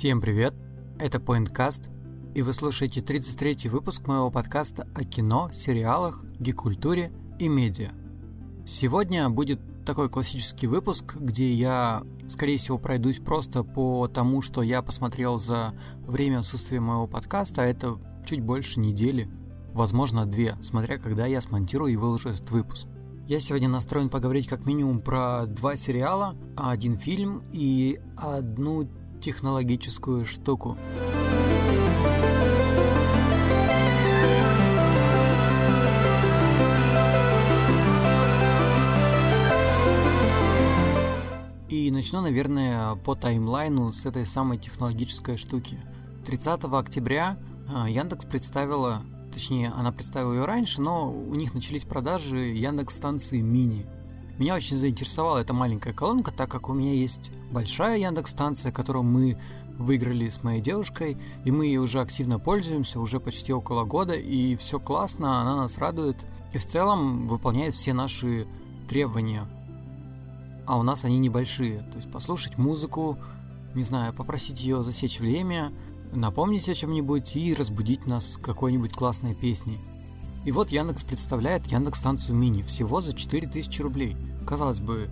Всем привет! Это PointCast, и вы слушаете 33-й выпуск моего подкаста о кино, сериалах, гикультуре и медиа. Сегодня будет такой классический выпуск, где я, скорее всего, пройдусь просто по тому, что я посмотрел за время отсутствия моего подкаста, а это чуть больше недели, возможно, две, смотря когда я смонтирую и выложу этот выпуск. Я сегодня настроен поговорить как минимум про два сериала, один фильм и одну технологическую штуку. И начну, наверное, по таймлайну с этой самой технологической штуки. 30 октября а, Яндекс представила, точнее, она представила ее раньше, но у них начались продажи Яндекс станции мини. Меня очень заинтересовала эта маленькая колонка, так как у меня есть большая Яндекс станция, которую мы выиграли с моей девушкой, и мы ей уже активно пользуемся, уже почти около года, и все классно, она нас радует, и в целом выполняет все наши требования. А у нас они небольшие, то есть послушать музыку, не знаю, попросить ее засечь время, напомнить о чем-нибудь и разбудить нас какой-нибудь классной песней. И вот Яндекс представляет Яндекс станцию мини всего за 4000 рублей – казалось бы,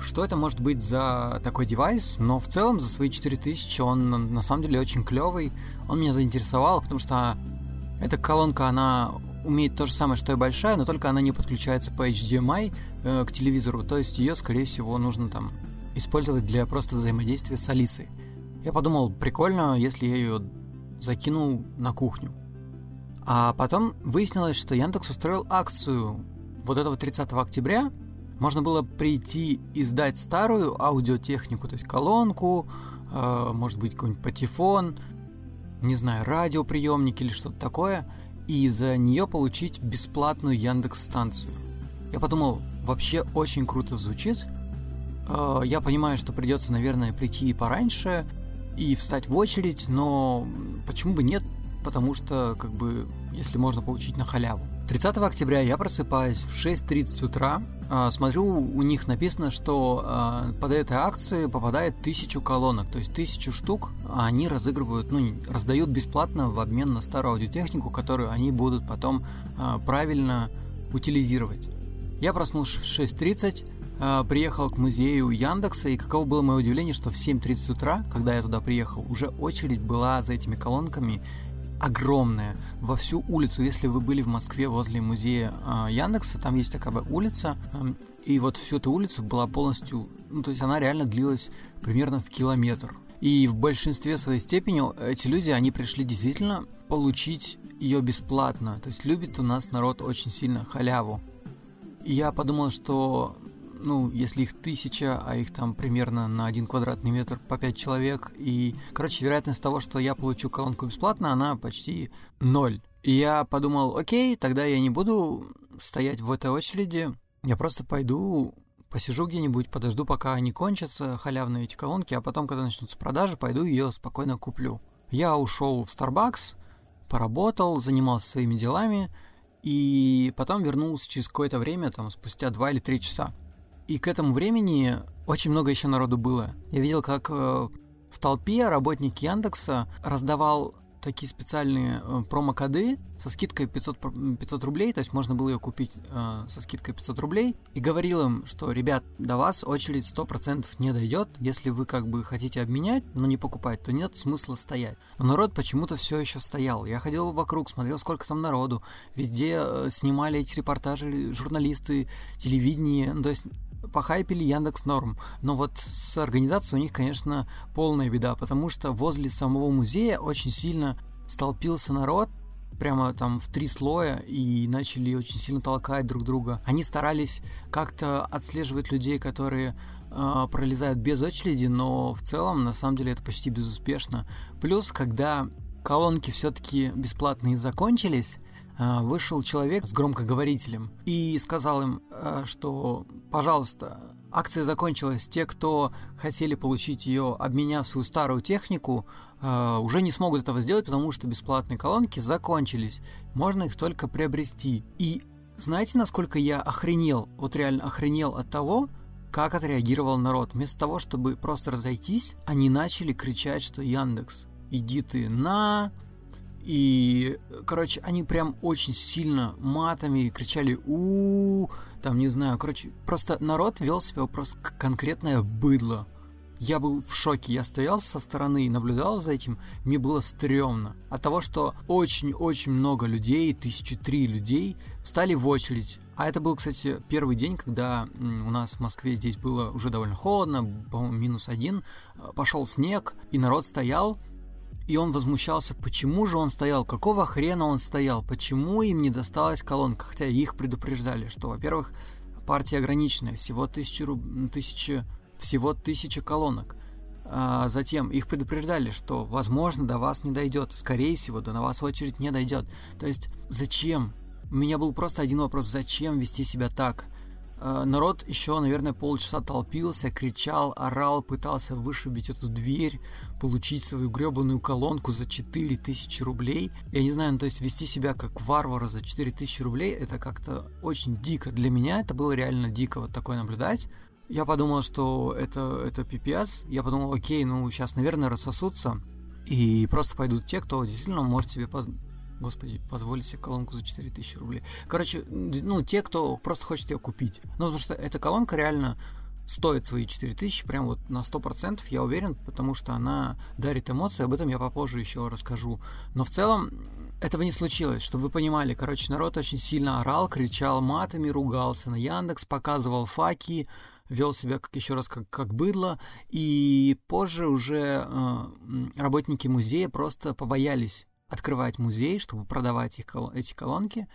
что это может быть за такой девайс, но в целом за свои 4000 он на самом деле очень клевый. Он меня заинтересовал, потому что эта колонка, она умеет то же самое, что и большая, но только она не подключается по HDMI э, к телевизору, то есть ее, скорее всего, нужно там использовать для просто взаимодействия с Алисой. Я подумал, прикольно, если я ее закинул на кухню. А потом выяснилось, что Яндекс устроил акцию вот этого 30 октября, можно было прийти и сдать старую аудиотехнику, то есть колонку, э, может быть, какой-нибудь патефон, не знаю, радиоприемник или что-то такое, и за нее получить бесплатную Яндекс-станцию. Я подумал, вообще очень круто звучит. Э, я понимаю, что придется, наверное, прийти и пораньше и встать в очередь, но почему бы нет? Потому что, как бы, если можно получить на халяву. 30 октября я просыпаюсь в 6.30 утра, смотрю, у них написано, что а, под этой акцией попадает тысячу колонок, то есть тысячу штук они разыгрывают, ну, раздают бесплатно в обмен на старую аудиотехнику, которую они будут потом а, правильно утилизировать. Я проснулся в 6.30, приехал к музею Яндекса, и каково было мое удивление, что в 7.30 утра, когда я туда приехал, уже очередь была за этими колонками, огромная, во всю улицу. Если вы были в Москве возле музея э, Яндекса, там есть такая улица, э, и вот всю эту улицу была полностью, ну, то есть она реально длилась примерно в километр. И в большинстве своей степени эти люди, они пришли действительно получить ее бесплатно. То есть любит у нас народ очень сильно халяву. И я подумал, что ну, если их тысяча, а их там примерно на один квадратный метр по пять человек, и, короче, вероятность того, что я получу колонку бесплатно, она почти ноль. И я подумал, окей, тогда я не буду стоять в этой очереди, я просто пойду посижу где-нибудь, подожду, пока они кончатся, халявные эти колонки, а потом, когда начнутся продажи, пойду ее спокойно куплю. Я ушел в Starbucks, поработал, занимался своими делами, и потом вернулся через какое-то время, там, спустя 2 или 3 часа. И к этому времени очень много еще народу было. Я видел, как э, в толпе работник Яндекса раздавал такие специальные э, промокоды со скидкой 500, 500 рублей, то есть можно было ее купить э, со скидкой 500 рублей, и говорил им, что, ребят, до вас очередь 100% не дойдет, если вы как бы хотите обменять, но не покупать, то нет смысла стоять. Но народ почему-то все еще стоял. Я ходил вокруг, смотрел, сколько там народу, везде э, снимали эти репортажи журналисты, телевидение, ну, то есть похайпили Яндекс Норм. Но вот с организацией у них, конечно, полная беда, потому что возле самого музея очень сильно столпился народ, прямо там в три слоя и начали очень сильно толкать друг друга. Они старались как-то отслеживать людей, которые э, пролезают без очереди, но в целом на самом деле это почти безуспешно. Плюс, когда колонки все-таки бесплатные закончились, вышел человек с громкоговорителем и сказал им, а, что, пожалуйста, акция закончилась. Те, кто хотели получить ее, обменяв свою старую технику, а, уже не смогут этого сделать, потому что бесплатные колонки закончились. Можно их только приобрести. И знаете, насколько я охренел, вот реально охренел от того, как отреагировал народ. Вместо того, чтобы просто разойтись, они начали кричать, что Яндекс, иди ты на... И, короче, они прям очень сильно матами кричали у, там, не знаю, короче, просто народ вел себя просто как конкретное быдло. Я был в шоке, я стоял со стороны и наблюдал за этим, мне было стрёмно. От того, что очень-очень много людей, тысячи три людей, встали в очередь. А это был, кстати, первый день, когда у нас в Москве здесь было уже довольно холодно, по-моему, минус один. Пошел снег, и народ стоял, и он возмущался, почему же он стоял, какого хрена он стоял, почему им не досталась колонка, хотя их предупреждали, что, во-первых, партия ограниченная, всего тысячи, руб... тысячи всего тысяча колонок. А затем их предупреждали, что, возможно, до вас не дойдет. Скорее всего, до на вас очередь не дойдет. То есть, зачем? У меня был просто один вопрос, зачем вести себя так? А, народ еще, наверное, полчаса толпился, кричал, орал, пытался вышибить эту дверь, получить свою гребаную колонку за 4000 рублей. Я не знаю, ну, то есть вести себя как варвара за 4000 рублей, это как-то очень дико. Для меня это было реально дико вот такое наблюдать. Я подумал, что это, это пипец. Я подумал, окей, ну сейчас, наверное, рассосутся. И просто пойдут те, кто действительно может себе поз... Господи, позволить себе колонку за 4000 рублей. Короче, ну, те, кто просто хочет ее купить. Ну, потому что эта колонка реально стоит свои 4000, прям вот на 100%, я уверен, потому что она дарит эмоции, об этом я попозже еще расскажу. Но в целом этого не случилось, чтобы вы понимали. Короче, народ очень сильно орал, кричал матами, ругался на Яндекс, показывал факи, вел себя, как еще раз, как, как быдло, и позже уже э, работники музея просто побоялись открывать музей, чтобы продавать их, эти колонки,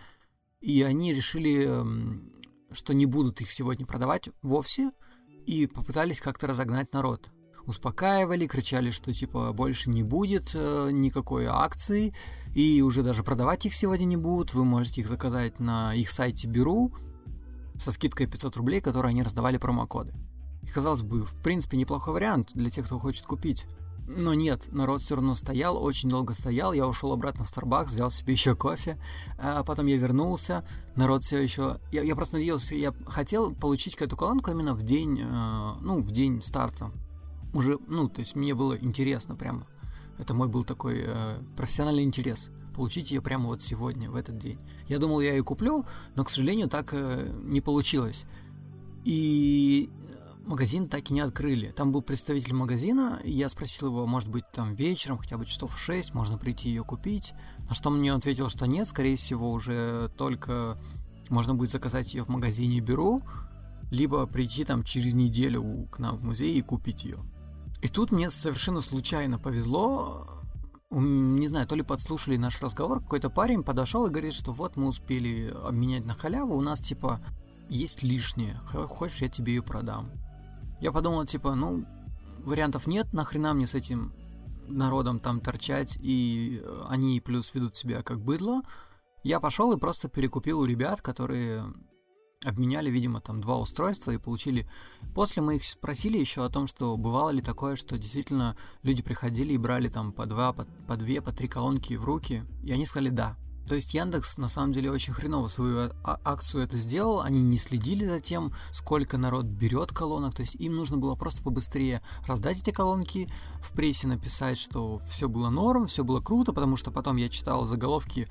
и они решили, э, что не будут их сегодня продавать вовсе, и попытались как-то разогнать народ. Успокаивали, кричали, что типа больше не будет э, никакой акции, и уже даже продавать их сегодня не будут, вы можете их заказать на их сайте Беру, со скидкой 500 рублей, которые они раздавали промокоды. И, казалось бы, в принципе, неплохой вариант для тех, кто хочет купить. Но нет, народ все равно стоял, очень долго стоял. Я ушел обратно в Starbucks, взял себе еще кофе. А потом я вернулся. Народ все еще. Я, я просто надеялся, я хотел получить эту колонку именно в день, э, ну, в день старта. Уже, ну, то есть мне было интересно прямо. Это мой был такой э, профессиональный интерес получить ее прямо вот сегодня, в этот день. Я думал, я ее куплю, но, к сожалению, так э, не получилось. И магазин так и не открыли. Там был представитель магазина, и я спросил его, может быть, там вечером, хотя бы часов в 6, можно прийти ее купить. На что мне он ответил, что нет, скорее всего, уже только можно будет заказать ее в магазине Беру, либо прийти там через неделю к нам в музей и купить ее. И тут мне совершенно случайно повезло, не знаю, то ли подслушали наш разговор, какой-то парень подошел и говорит, что вот мы успели обменять на халяву, у нас типа есть лишнее, хочешь я тебе ее продам. Я подумал, типа, ну, вариантов нет, нахрена мне с этим народом там торчать, и они плюс ведут себя как быдло. Я пошел и просто перекупил у ребят, которые обменяли, видимо, там два устройства и получили... После мы их спросили еще о том, что бывало ли такое, что действительно люди приходили и брали там по два, по, по две, по три колонки в руки, и они сказали «да». То есть Яндекс на самом деле очень хреново свою а- акцию это сделал, они не следили за тем, сколько народ берет колонок, то есть им нужно было просто побыстрее раздать эти колонки, в прессе написать, что все было норм, все было круто, потому что потом я читал заголовки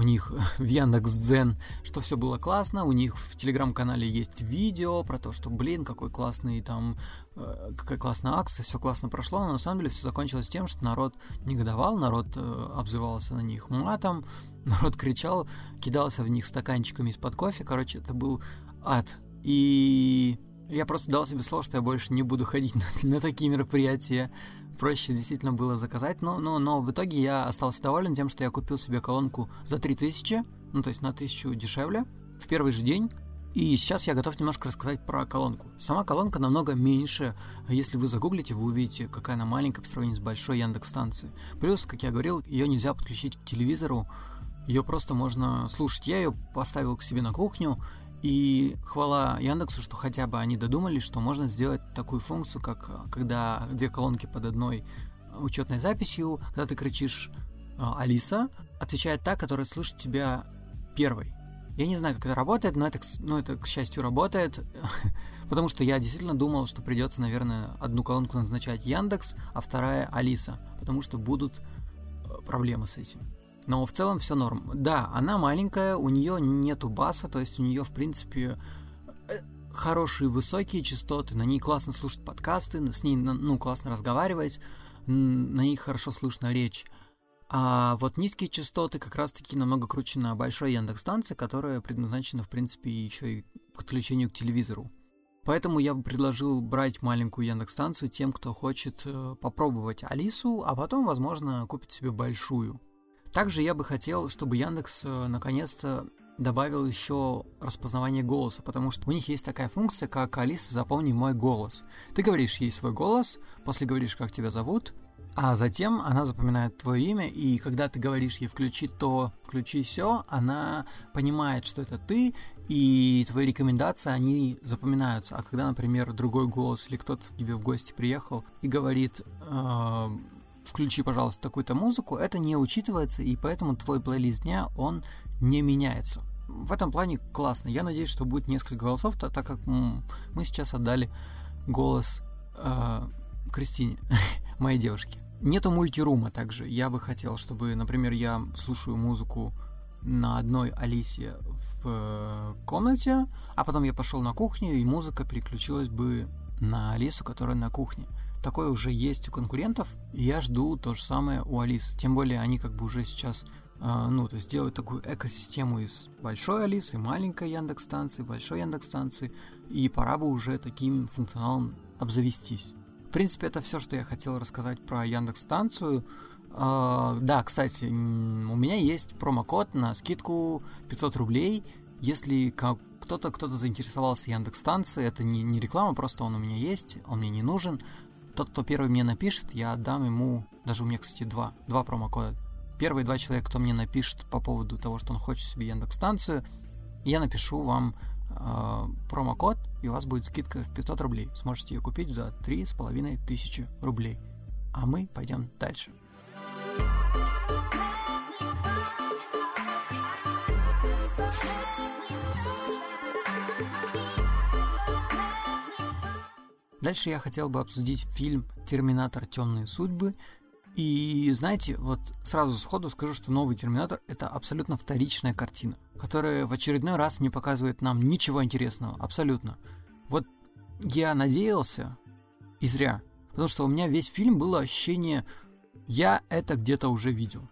у них в Яндекс Дзен, что все было классно, у них в телеграм-канале есть видео про то, что, блин, какой классный там, э, какая классная акция, все классно прошло, но на самом деле все закончилось тем, что народ негодовал, народ э, обзывался на них матом, народ кричал, кидался в них стаканчиками из-под кофе, короче, это был ад. И я просто дал себе слово, что я больше не буду ходить на, на такие мероприятия, проще действительно было заказать, но, но, но в итоге я остался доволен тем, что я купил себе колонку за 3000, ну то есть на 1000 дешевле, в первый же день, и сейчас я готов немножко рассказать про колонку. Сама колонка намного меньше. Если вы загуглите, вы увидите, какая она маленькая по сравнению с большой Яндекс станцией. Плюс, как я говорил, ее нельзя подключить к телевизору. Ее просто можно слушать. Я ее поставил к себе на кухню, и хвала Яндексу, что хотя бы они додумались, что можно сделать такую функцию, как э, когда две колонки под одной учетной записью, когда ты кричишь э, Алиса, отвечает та, которая слышит тебя первой. Я не знаю, как это работает, но это, ну, это к счастью, работает, потому что я действительно думал, что придется, наверное, одну колонку назначать Яндекс, а вторая Алиса, потому что будут э, проблемы с этим. Но в целом все норм. Да, она маленькая, у нее нету баса, то есть у нее, в принципе, э, хорошие высокие частоты, на ней классно слушать подкасты, с ней, ну, классно разговаривать, на ней хорошо слышно речь. А вот низкие частоты как раз-таки намного круче на большой Яндекс-станции, которая предназначена, в принципе, еще и к подключению к телевизору. Поэтому я бы предложил брать маленькую Яндекс-станцию тем, кто хочет э, попробовать Алису, а потом, возможно, купить себе большую. Также я бы хотел, чтобы Яндекс э, наконец-то добавил еще распознавание голоса, потому что у них есть такая функция, как Алиса, запомни мой голос. Ты говоришь ей свой голос, после говоришь, как тебя зовут, а затем она запоминает твое имя, и когда ты говоришь ей включи то, включи все, она понимает, что это ты, и твои рекомендации, они запоминаются. А когда, например, другой голос или кто-то тебе в гости приехал и говорит, э, включи, пожалуйста, такую-то музыку, это не учитывается, и поэтому твой плейлист дня, он не меняется. В этом плане классно. Я надеюсь, что будет несколько голосов, так, как мы сейчас отдали голос э, Кристине. моей девушки. Нету мультирума также. Я бы хотел, чтобы, например, я слушаю музыку на одной Алисе в э, комнате, а потом я пошел на кухню, и музыка переключилась бы на Алису, которая на кухне. Такое уже есть у конкурентов, и я жду то же самое у Алисы. Тем более они как бы уже сейчас, э, ну, то есть делают такую экосистему из большой Алисы, маленькой Яндекс станции, большой Яндекс станции, и пора бы уже таким функционалом обзавестись. В принципе, это все, что я хотел рассказать про Яндекс станцию. Uh, да, кстати, у меня есть промокод на скидку 500 рублей. Если кто-то кто-то заинтересовался Яндекс станцией, это не, не реклама, просто он у меня есть, он мне не нужен. Тот, кто первый мне напишет, я отдам ему, даже у меня, кстати, два, два промокода. Первые два человека, кто мне напишет по поводу того, что он хочет себе Яндекс станцию, я напишу вам э, промокод, и у вас будет скидка в 500 рублей. Сможете ее купить за 3,5 тысячи рублей. А мы пойдем дальше. Дальше я хотел бы обсудить фильм «Терминатор. Темные судьбы», и знаете, вот сразу сходу скажу, что новый Терминатор это абсолютно вторичная картина, которая в очередной раз не показывает нам ничего интересного, абсолютно. Вот я надеялся, и зря, потому что у меня весь фильм было ощущение, я это где-то уже видел.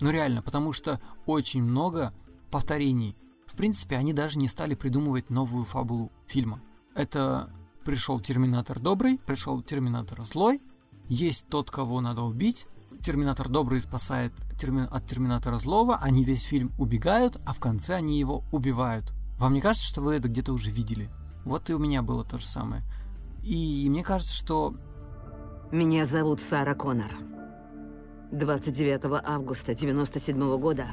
Ну реально, потому что очень много повторений. В принципе, они даже не стали придумывать новую фабулу фильма. Это пришел Терминатор добрый, пришел Терминатор злой, есть тот, кого надо убить, Терминатор добрый спасает терми... от Терминатора злого, они весь фильм убегают, а в конце они его убивают. Вам не кажется, что вы это где-то уже видели? Вот и у меня было то же самое. И мне кажется, что... Меня зовут Сара Коннор. 29 августа 97 -го года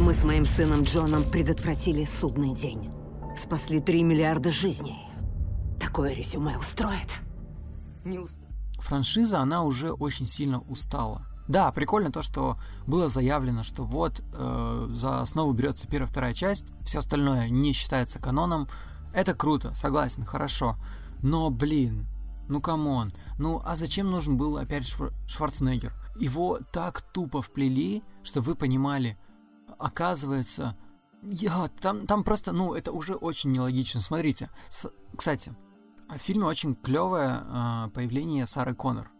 мы с моим сыном Джоном предотвратили судный день. Спасли 3 миллиарда жизней. Такое резюме устроит? Не устроит франшиза, она уже очень сильно устала. Да, прикольно то, что было заявлено, что вот э, за основу берется первая, вторая часть, все остальное не считается каноном. Это круто, согласен, хорошо. Но, блин, ну come on, ну а зачем нужен был опять Швар- Шварценеггер? Его так тупо вплели, что вы понимали, оказывается, я, там, там просто, ну, это уже очень нелогично. Смотрите, с, кстати, в фильме очень клевое э, появление Сары Коннор.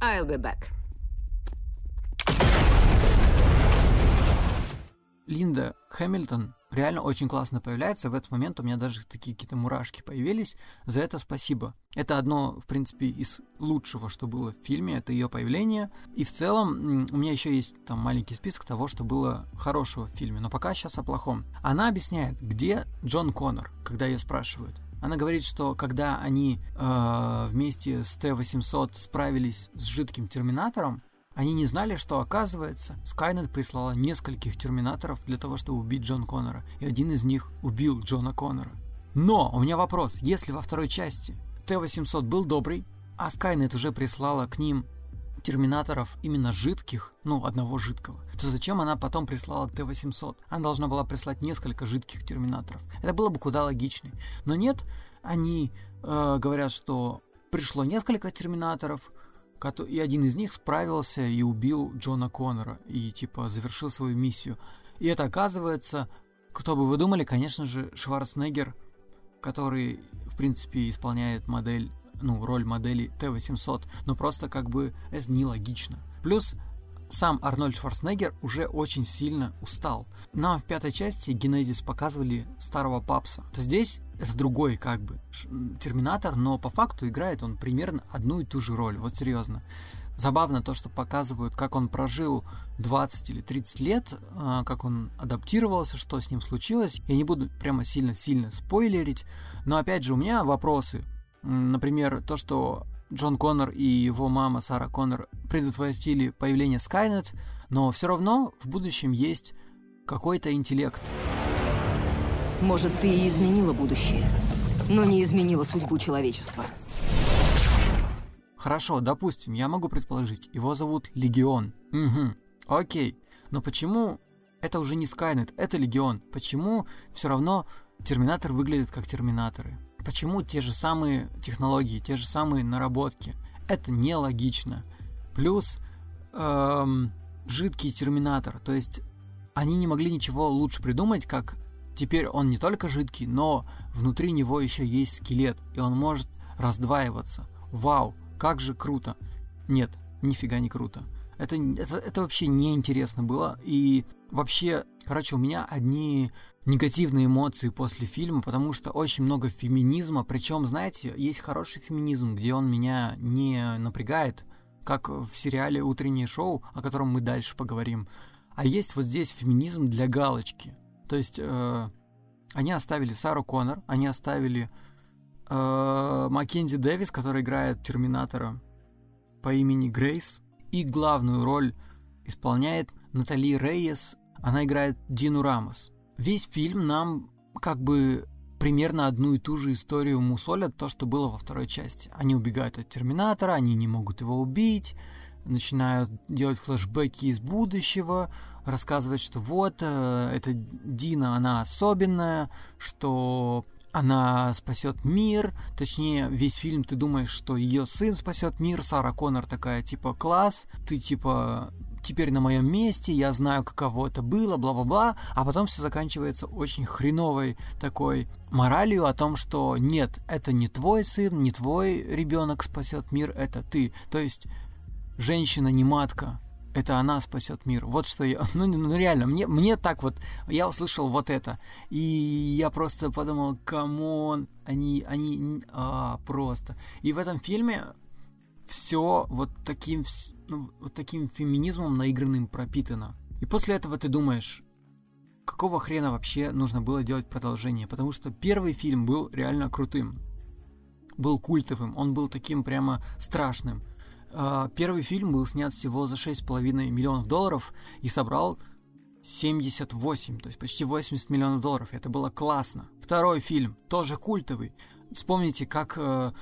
I'll be back. Линда Хэмилтон реально очень классно появляется. В этот момент у меня даже такие какие-то мурашки появились. За это спасибо. Это одно, в принципе, из лучшего, что было в фильме, это ее появление. И в целом у меня еще есть там маленький список того, что было хорошего в фильме. Но пока сейчас о плохом. Она объясняет, где Джон Коннор, когда ее спрашивают. Она говорит, что когда они э, вместе с Т-800 справились с жидким терминатором, они не знали, что, оказывается, Скайнет прислала нескольких терминаторов для того, чтобы убить Джон Коннора, и один из них убил Джона Коннора. Но у меня вопрос, если во второй части Т-800 был добрый, а Skynet уже прислала к ним терминаторов именно жидких, ну, одного жидкого, то зачем она потом прислала Т-800? Она должна была прислать несколько жидких терминаторов. Это было бы куда логичнее. Но нет, они э, говорят, что пришло несколько терминаторов, и один из них справился и убил Джона Коннора и типа завершил свою миссию. И это оказывается, кто бы вы думали, конечно же, Шварценеггер, который, в принципе, исполняет модель, ну, роль модели Т-800, но просто как бы это нелогично. Плюс сам Арнольд Шварценеггер уже очень сильно устал. Нам в пятой части Генезис показывали старого папса. То здесь это другой как бы Терминатор, но по факту играет он примерно одну и ту же роль. Вот серьезно. Забавно то, что показывают, как он прожил 20 или 30 лет, а, как он адаптировался, что с ним случилось. Я не буду прямо сильно-сильно спойлерить, но опять же у меня вопросы. Например, то, что Джон Коннор и его мама Сара Коннор предотвратили появление Скайнет, но все равно в будущем есть какой-то интеллект. Может, ты и изменила будущее, но не изменила судьбу человечества. Хорошо, допустим, я могу предположить, его зовут Легион. Угу, окей. Но почему это уже не Скайнет, это Легион? Почему все равно Терминатор выглядит как Терминаторы? Почему те же самые технологии, те же самые наработки? Это нелогично. Плюс эм, жидкий терминатор, то есть они не могли ничего лучше придумать, как теперь он не только жидкий, но внутри него еще есть скелет, и он может раздваиваться. Вау, как же круто. Нет, нифига не круто. Это, это, это вообще неинтересно было. И вообще, короче, у меня одни негативные эмоции после фильма, потому что очень много феминизма. Причем, знаете, есть хороший феминизм, где он меня не напрягает, как в сериале «Утреннее шоу», о котором мы дальше поговорим. А есть вот здесь феминизм для галочки. То есть э, они оставили Сару Коннор, они оставили э, Маккензи Дэвис, который играет Терминатора по имени Грейс. И главную роль исполняет Натали Рейес. Она играет Дину Рамос. Весь фильм нам как бы примерно одну и ту же историю мусолят, то, что было во второй части. Они убегают от Терминатора, они не могут его убить, начинают делать флешбеки из будущего, рассказывать, что вот, э, эта Дина, она особенная, что она спасет мир, точнее, весь фильм ты думаешь, что ее сын спасет мир, Сара Коннор такая, типа, класс, ты, типа, теперь на моем месте, я знаю, каково это было, бла-бла-бла, а потом все заканчивается очень хреновой такой моралью о том, что нет, это не твой сын, не твой ребенок спасет мир, это ты. То есть женщина не матка, это она спасет мир. Вот что я... Ну, ну реально, мне, мне так вот... Я услышал вот это. И я просто подумал, come on, они... они а, просто. И в этом фильме все вот таким, ну, вот таким феминизмом наигранным пропитано. И после этого ты думаешь, какого хрена вообще нужно было делать продолжение? Потому что первый фильм был реально крутым. Был культовым, он был таким прямо страшным. А, первый фильм был снят всего за 6,5 миллионов долларов и собрал 78, то есть почти 80 миллионов долларов. Это было классно. Второй фильм, тоже культовый. Вспомните, как э,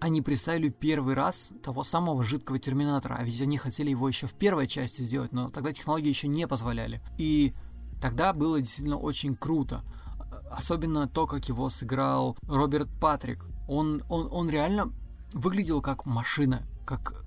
они представили первый раз того самого жидкого терминатора, а ведь они хотели его еще в первой части сделать, но тогда технологии еще не позволяли. И тогда было действительно очень круто. Особенно то, как его сыграл Роберт Патрик. Он, он, он реально выглядел как машина, как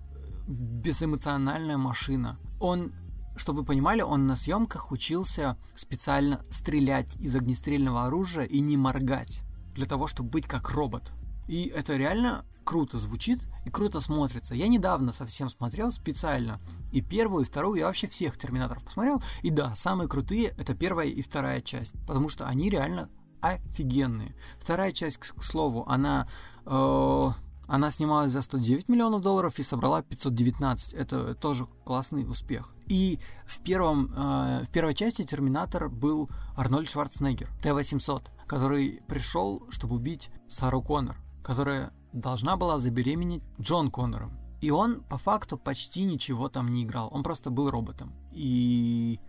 безэмоциональная машина. Он, чтобы вы понимали, он на съемках учился специально стрелять из огнестрельного оружия и не моргать, для того, чтобы быть как робот. И это реально круто звучит и круто смотрится. Я недавно совсем смотрел специально и первую, и вторую, я вообще всех Терминаторов посмотрел. И да, самые крутые это первая и вторая часть, потому что они реально офигенные. Вторая часть, к, слову, она э, она снималась за 109 миллионов долларов и собрала 519. Это тоже классный успех. И в, первом, э, в первой части Терминатор был Арнольд Шварценеггер, Т-800, который пришел, чтобы убить Сару Коннор, которая должна была забеременеть Джон Коннором. И он по факту почти ничего там не играл. Он просто был роботом. И...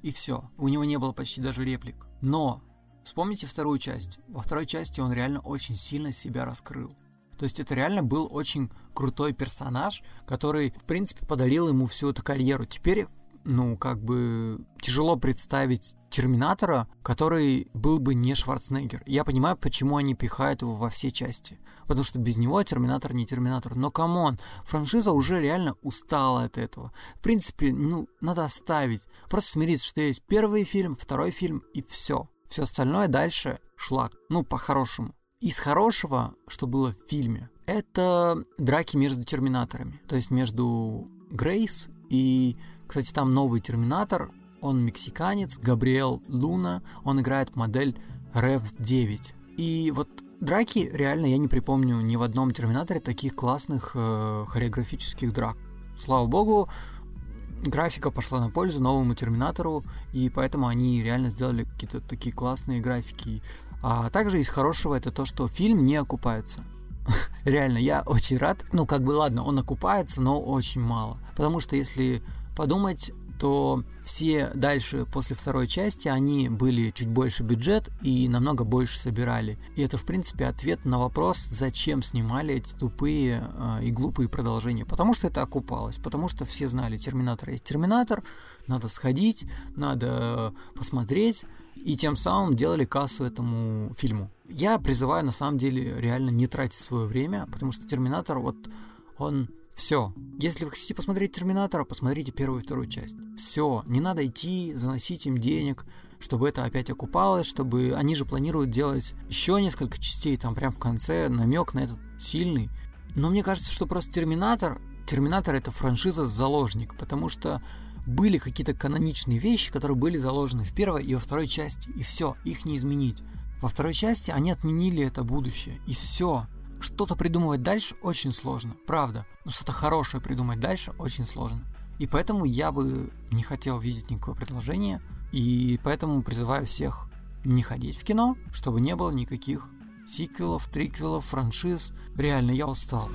И все. У него не было почти даже реплик. Но Вспомните вторую часть. Во второй части он реально очень сильно себя раскрыл. То есть это реально был очень крутой персонаж, который, в принципе, подарил ему всю эту карьеру. Теперь ну, как бы тяжело представить Терминатора, который был бы не Шварценеггер. Я понимаю, почему они пихают его во все части. Потому что без него Терминатор не Терминатор. Но come on, франшиза уже реально устала от этого. В принципе, ну, надо оставить. Просто смириться, что есть первый фильм, второй фильм и все. Все остальное дальше шлак. Ну, по-хорошему. Из хорошего, что было в фильме, это драки между терминаторами. То есть между Грейс и кстати, там новый Терминатор, он мексиканец, Габриэл Луна, он играет модель REV-9. И вот драки, реально, я не припомню ни в одном Терминаторе таких классных э, хореографических драк. Слава богу, графика пошла на пользу новому Терминатору, и поэтому они реально сделали какие-то такие классные графики. А также из хорошего это то, что фильм не окупается. Реально, я очень рад. Ну, как бы, ладно, он окупается, но очень мало. Потому что если подумать, то все дальше после второй части, они были чуть больше бюджет и намного больше собирали. И это, в принципе, ответ на вопрос, зачем снимали эти тупые э, и глупые продолжения. Потому что это окупалось, потому что все знали, Терминатор есть Терминатор, надо сходить, надо посмотреть, и тем самым делали кассу этому фильму. Я призываю, на самом деле, реально не тратить свое время, потому что Терминатор, вот, он все. Если вы хотите посмотреть Терминатора, посмотрите первую и вторую часть. Все. Не надо идти, заносить им денег, чтобы это опять окупалось, чтобы... Они же планируют делать еще несколько частей, там прям в конце намек на этот сильный. Но мне кажется, что просто Терминатор... Терминатор это франшиза-заложник, потому что были какие-то каноничные вещи, которые были заложены в первой и во второй части, и все, их не изменить. Во второй части они отменили это будущее, и все. Что-то придумывать дальше очень сложно, правда. Но что-то хорошее придумать дальше очень сложно. И поэтому я бы не хотел видеть никакое предложение. И поэтому призываю всех не ходить в кино, чтобы не было никаких сиквелов, триквелов, франшиз. Реально, я устал.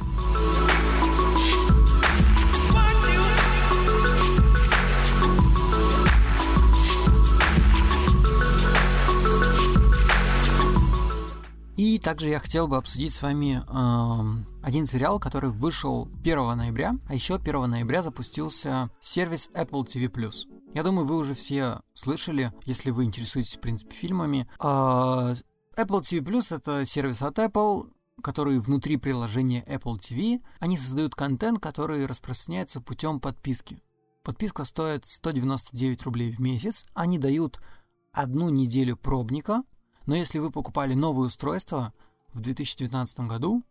И также я хотел бы обсудить с вами э, один сериал, который вышел 1 ноября, а еще 1 ноября запустился сервис Apple TV+. Я думаю, вы уже все слышали, если вы интересуетесь, в принципе, фильмами. Э, Apple TV+, это сервис от Apple, который внутри приложения Apple TV. Они создают контент, который распространяется путем подписки. Подписка стоит 199 рублей в месяц. Они дают одну неделю пробника, но если вы покупали новое устройство в 2019 году,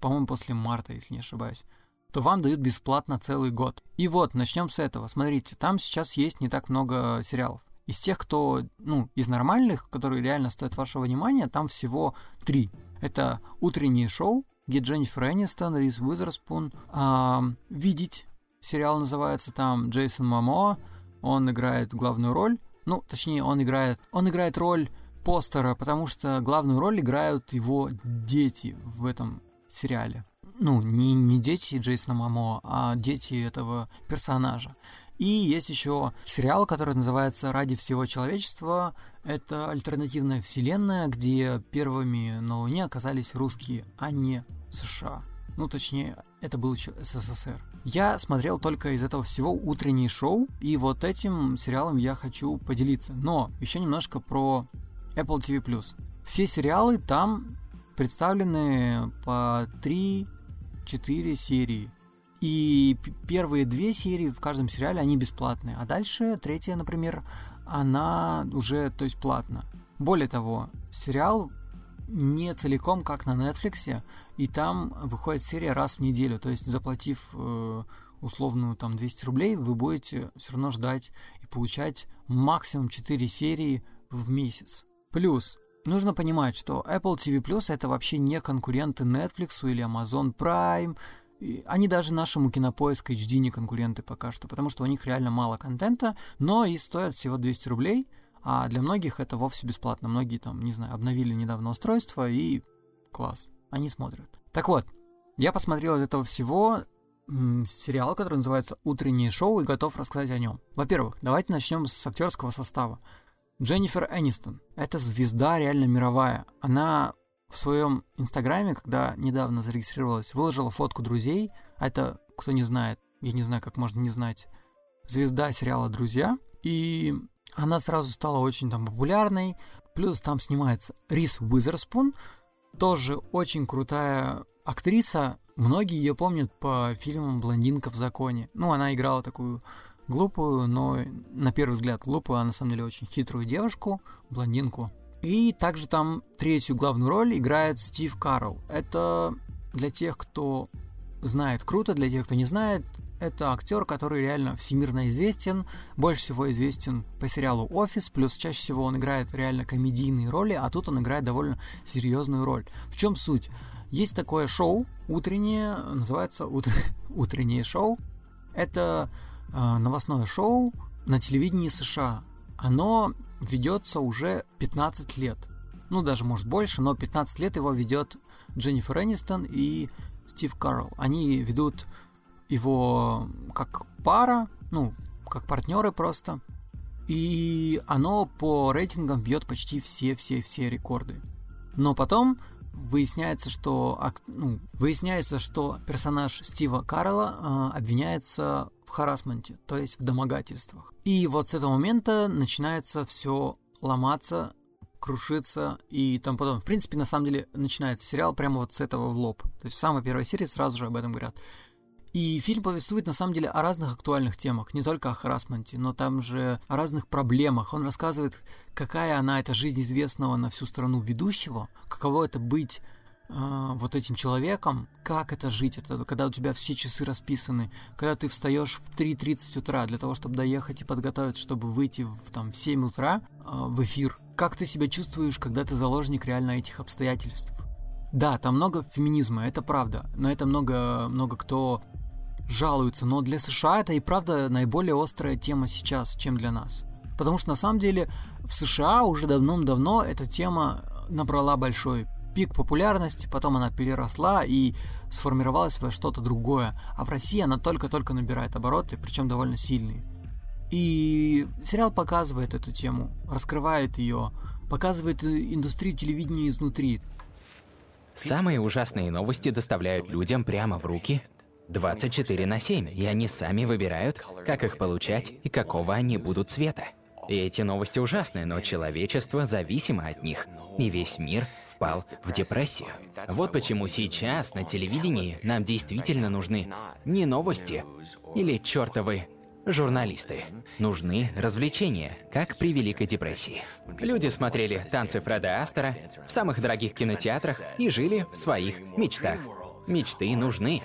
по-моему, после марта, если не ошибаюсь, то вам дают бесплатно целый год. И вот, начнем с этого. Смотрите, там сейчас есть не так много сериалов. Из тех, кто, ну, из нормальных, которые реально стоят вашего внимания, там всего три. Это утреннее шоу, где Дженнифер Энистон, Рис Уизерспун. «Видеть» сериал называется там, Джейсон Мамо, он играет главную роль. Ну, точнее, он играет, он играет роль постера, потому что главную роль играют его дети в этом сериале. Ну, не, не дети Джейсона Мамо, а дети этого персонажа. И есть еще сериал, который называется «Ради всего человечества». Это альтернативная вселенная, где первыми на Луне оказались русские, а не США. Ну, точнее, это был еще СССР. Я смотрел только из этого всего утреннее шоу, и вот этим сериалом я хочу поделиться. Но еще немножко про Apple TV+. Все сериалы там представлены по 3-4 серии. И первые две серии в каждом сериале, они бесплатные. А дальше, третья, например, она уже, то есть, платна. Более того, сериал не целиком, как на Netflix, и там выходит серия раз в неделю. То есть, заплатив э, условную там 200 рублей, вы будете все равно ждать и получать максимум 4 серии в месяц. Плюс, нужно понимать, что Apple TV Plus это вообще не конкуренты Netflix или Amazon Prime. И они даже нашему кинопоиск HD не конкуренты пока что, потому что у них реально мало контента, но и стоят всего 200 рублей, а для многих это вовсе бесплатно. Многие там, не знаю, обновили недавно устройство и класс, они смотрят. Так вот, я посмотрел из этого всего сериал, который называется «Утреннее шоу» и готов рассказать о нем. Во-первых, давайте начнем с актерского состава. Дженнифер Энистон. Это звезда реально мировая. Она в своем инстаграме, когда недавно зарегистрировалась, выложила фотку друзей. Это, кто не знает, я не знаю, как можно не знать, звезда сериала «Друзья». И она сразу стала очень там популярной. Плюс там снимается Рис Уизерспун, тоже очень крутая актриса. Многие ее помнят по фильмам «Блондинка в законе». Ну, она играла такую глупую, но на первый взгляд глупую, а на самом деле очень хитрую девушку, блондинку. И также там третью главную роль играет Стив Карл. Это для тех, кто знает круто, для тех, кто не знает, это актер, который реально всемирно известен, больше всего известен по сериалу «Офис», плюс чаще всего он играет реально комедийные роли, а тут он играет довольно серьезную роль. В чем суть? Есть такое шоу утреннее, называется утр... «Утреннее шоу». Это новостное шоу на телевидении США. Оно ведется уже 15 лет. Ну, даже может больше, но 15 лет его ведет Дженнифер Энистон и Стив Карл. Они ведут его как пара, ну, как партнеры просто. И оно по рейтингам бьет почти все-все-все рекорды. Но потом выясняется, что ну, выясняется, что персонаж Стива Карла э, обвиняется харасменте, то есть в домогательствах. И вот с этого момента начинается все ломаться, крушиться, и там потом, в принципе, на самом деле, начинается сериал прямо вот с этого в лоб. То есть в самой первой серии сразу же об этом говорят. И фильм повествует на самом деле о разных актуальных темах, не только о харасменте, но там же о разных проблемах. Он рассказывает, какая она, эта жизнь известного на всю страну ведущего, каково это быть э, вот этим человеком, как это жить, это когда у тебя все часы расписаны, когда ты встаешь в 3.30 утра для того, чтобы доехать и подготовиться, чтобы выйти в, там, в 7 утра э, в эфир. Как ты себя чувствуешь, когда ты заложник реально этих обстоятельств? Да, там много феминизма, это правда, но это много, много кто жалуются, но для США это и правда наиболее острая тема сейчас, чем для нас. Потому что на самом деле в США уже давным-давно эта тема набрала большой пик популярности, потом она переросла и сформировалась во что-то другое. А в России она только-только набирает обороты, причем довольно сильные. И сериал показывает эту тему, раскрывает ее, показывает индустрию телевидения изнутри. Самые ужасные новости доставляют людям прямо в руки 24 на 7, и они сами выбирают, как их получать и какого они будут цвета. И эти новости ужасны, но человечество зависимо от них, и весь мир впал в депрессию. Вот почему сейчас на телевидении нам действительно нужны не новости или чертовы журналисты. Нужны развлечения, как при Великой депрессии. Люди смотрели танцы Фреда Астера в самых дорогих кинотеатрах и жили в своих мечтах. Мечты нужны.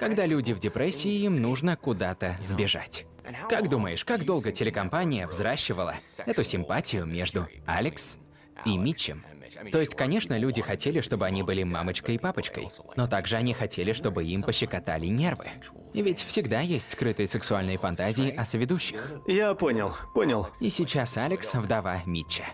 Когда люди в депрессии, им нужно куда-то сбежать. Как думаешь, как долго телекомпания взращивала эту симпатию между Алекс и Митчем? То есть, конечно, люди хотели, чтобы они были мамочкой и папочкой, но также они хотели, чтобы им пощекотали нервы. И ведь всегда есть скрытые сексуальные фантазии о соведущих. Я понял, понял. И сейчас Алекс вдова Митча.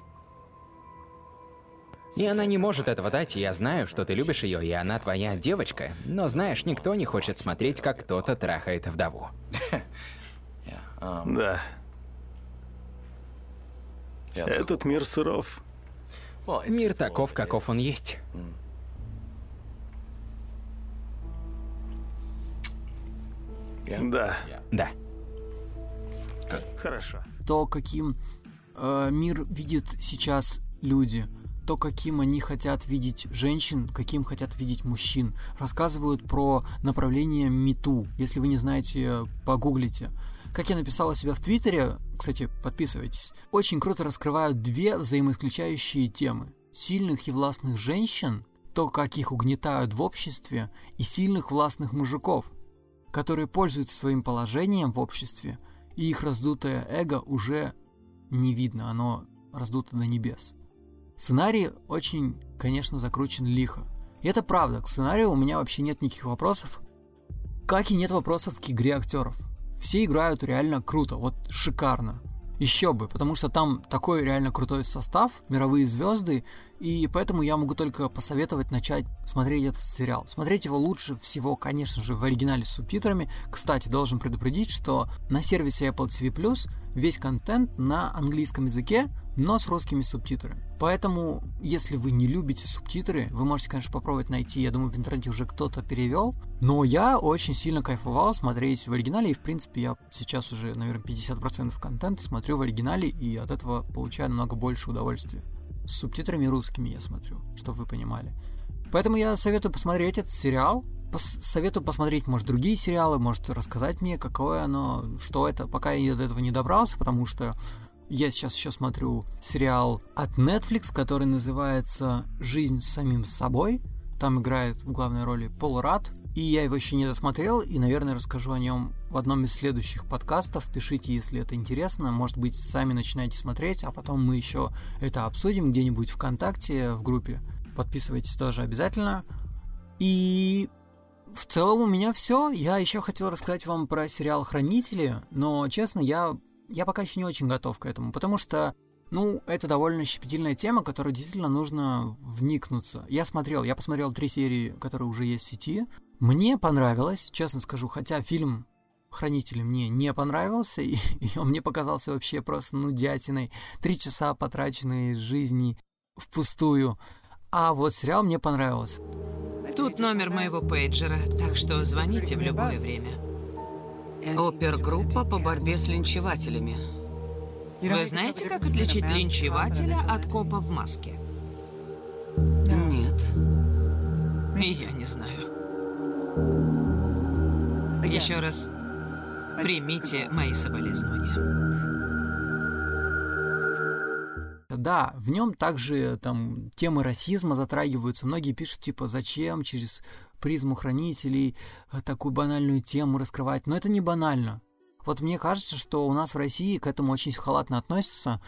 И она не может этого дать, и я знаю, что ты любишь ее, и она твоя девочка. Но знаешь, никто не хочет смотреть, как кто-то трахает вдову. Да. Этот мир суров. Мир таков, каков он есть. Да. Да. Хорошо. То, каким э, мир видит сейчас люди, то, каким они хотят видеть женщин, каким хотят видеть мужчин. Рассказывают про направление МИТУ. Если вы не знаете, погуглите. Как я написал у себя в Твиттере, кстати, подписывайтесь, очень круто раскрывают две взаимоисключающие темы. Сильных и властных женщин, то, как их угнетают в обществе, и сильных властных мужиков, которые пользуются своим положением в обществе, и их раздутое эго уже не видно, оно раздуто до небес. Сценарий очень, конечно, закручен лихо. И это правда, к сценарию у меня вообще нет никаких вопросов. Как и нет вопросов к игре актеров. Все играют реально круто, вот шикарно. Еще бы, потому что там такой реально крутой состав, мировые звезды, И поэтому я могу только посоветовать начать смотреть этот сериал. Смотреть его лучше всего, конечно же, в оригинале с субтитрами. Кстати, должен предупредить, что на сервисе Apple TV весь контент на английском языке, но с русскими субтитрами. Поэтому, если вы не любите субтитры, вы можете, конечно, попробовать найти. Я думаю, в интернете уже кто-то перевел. Но я очень сильно кайфовал смотреть в оригинале. И, в принципе, я сейчас уже, наверное, 50% контента смотрю в оригинале. И от этого получаю намного больше удовольствия. С субтитрами русскими я смотрю, чтобы вы понимали. Поэтому я советую посмотреть этот сериал. Советую посмотреть, может, другие сериалы, может, рассказать мне, какое оно, что это, пока я до этого не добрался, потому что я сейчас еще смотрю сериал от Netflix, который называется «Жизнь с самим собой». Там играет в главной роли Пол Рад. И я его еще не досмотрел, и, наверное, расскажу о нем в одном из следующих подкастов. Пишите, если это интересно. Может быть, сами начинаете смотреть, а потом мы еще это обсудим где-нибудь ВКонтакте, в группе. Подписывайтесь тоже обязательно. И в целом у меня все. Я еще хотел рассказать вам про сериал «Хранители», но, честно, я, я пока еще не очень готов к этому, потому что ну, это довольно щепетильная тема, которую действительно нужно вникнуться. Я смотрел, я посмотрел три серии, которые уже есть в сети. Мне понравилось, честно скажу, хотя фильм «Хранители» мне не понравился, и, и он мне показался вообще просто нудятиной. Три часа потраченные жизни впустую. А вот сериал мне понравился. Тут номер моего пейджера, так что звоните в любое время. Опергруппа по борьбе с линчевателями. Вы знаете, как отличить линчевателя от копа в маске? Нет. И я не знаю. Еще раз примите мои соболезнования. Да, в нем также там темы расизма затрагиваются. Многие пишут, типа, зачем через призму хранителей э, такую банальную тему раскрывать. Но это не банально. Вот мне кажется, что у нас в России к этому очень халатно относятся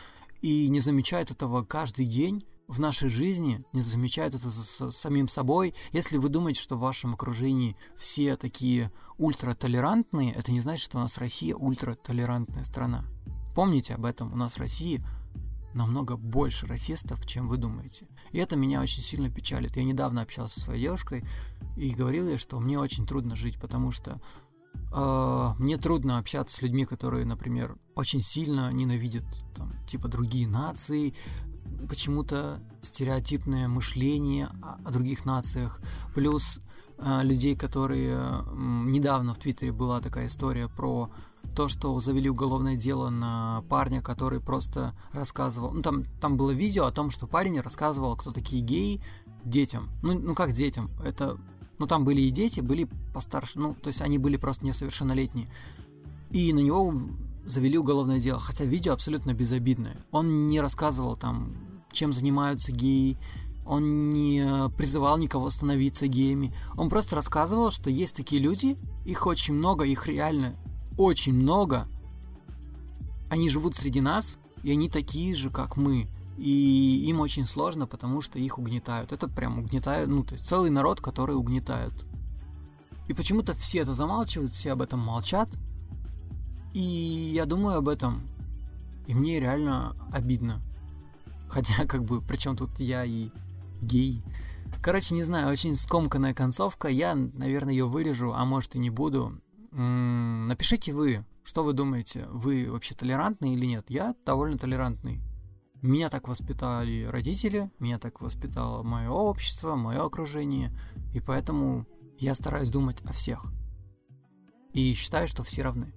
и не замечают этого каждый день в нашей жизни, не замечают это за самим собой. Если вы думаете, что в вашем окружении все такие ультратолерантные, это не значит, что у нас Россия ультратолерантная страна. Помните об этом, у нас в России намного больше расистов, чем вы думаете. И это меня очень сильно печалит. Я недавно общался со своей девушкой и говорил ей, что мне очень трудно жить, потому что э, мне трудно общаться с людьми, которые, например, очень сильно ненавидят там, типа другие нации, почему-то стереотипное мышление о, о других нациях, плюс э, людей, которые недавно в Твиттере была такая история про то, что завели уголовное дело на парня, который просто рассказывал, ну там там было видео о том, что парень рассказывал, кто такие геи детям, ну ну как детям, это ну там были и дети, были постарше, ну то есть они были просто несовершеннолетние, и на него завели уголовное дело, хотя видео абсолютно безобидное. Он не рассказывал там, чем занимаются геи, он не призывал никого становиться геями. Он просто рассказывал, что есть такие люди, их очень много, их реально очень много. Они живут среди нас, и они такие же, как мы. И им очень сложно, потому что их угнетают. Это прям угнетают, ну, то есть целый народ, который угнетают. И почему-то все это замалчивают, все об этом молчат, и я думаю об этом, и мне реально обидно. Хотя, как бы, причем тут я и гей. Короче, не знаю, очень скомканная концовка. Я, наверное, ее вырежу, а может и не буду. Напишите вы, что вы думаете, вы вообще толерантный или нет? Я довольно толерантный. Меня так воспитали родители, меня так воспитало мое общество, мое окружение, и поэтому я стараюсь думать о всех. И считаю, что все равны.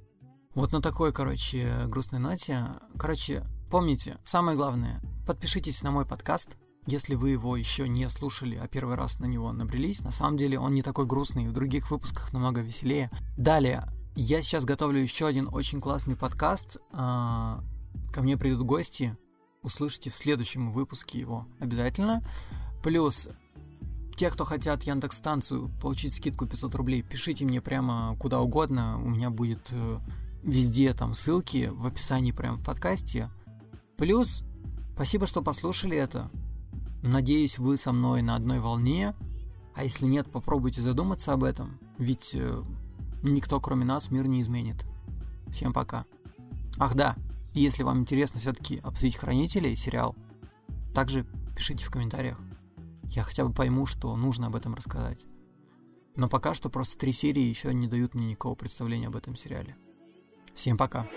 Вот на такой, короче, грустной ноте. Короче, помните, самое главное, подпишитесь на мой подкаст, если вы его еще не слушали, а первый раз на него набрелись. На самом деле он не такой грустный, в других выпусках намного веселее. Далее, я сейчас готовлю еще один очень классный подкаст. А, ко мне придут гости. Услышите в следующем выпуске его обязательно. Плюс те, кто хотят Яндекс станцию получить скидку 500 рублей, пишите мне прямо куда угодно. У меня будет э, Везде там ссылки в описании прямо в подкасте. Плюс, спасибо, что послушали это. Надеюсь, вы со мной на одной волне. А если нет, попробуйте задуматься об этом. Ведь э, никто, кроме нас, мир не изменит. Всем пока. Ах да, если вам интересно все-таки обсудить Хранителей сериал, также напишите в комментариях. Я хотя бы пойму, что нужно об этом рассказать. Но пока что просто три серии еще не дают мне никакого представления об этом сериале. Всем пока.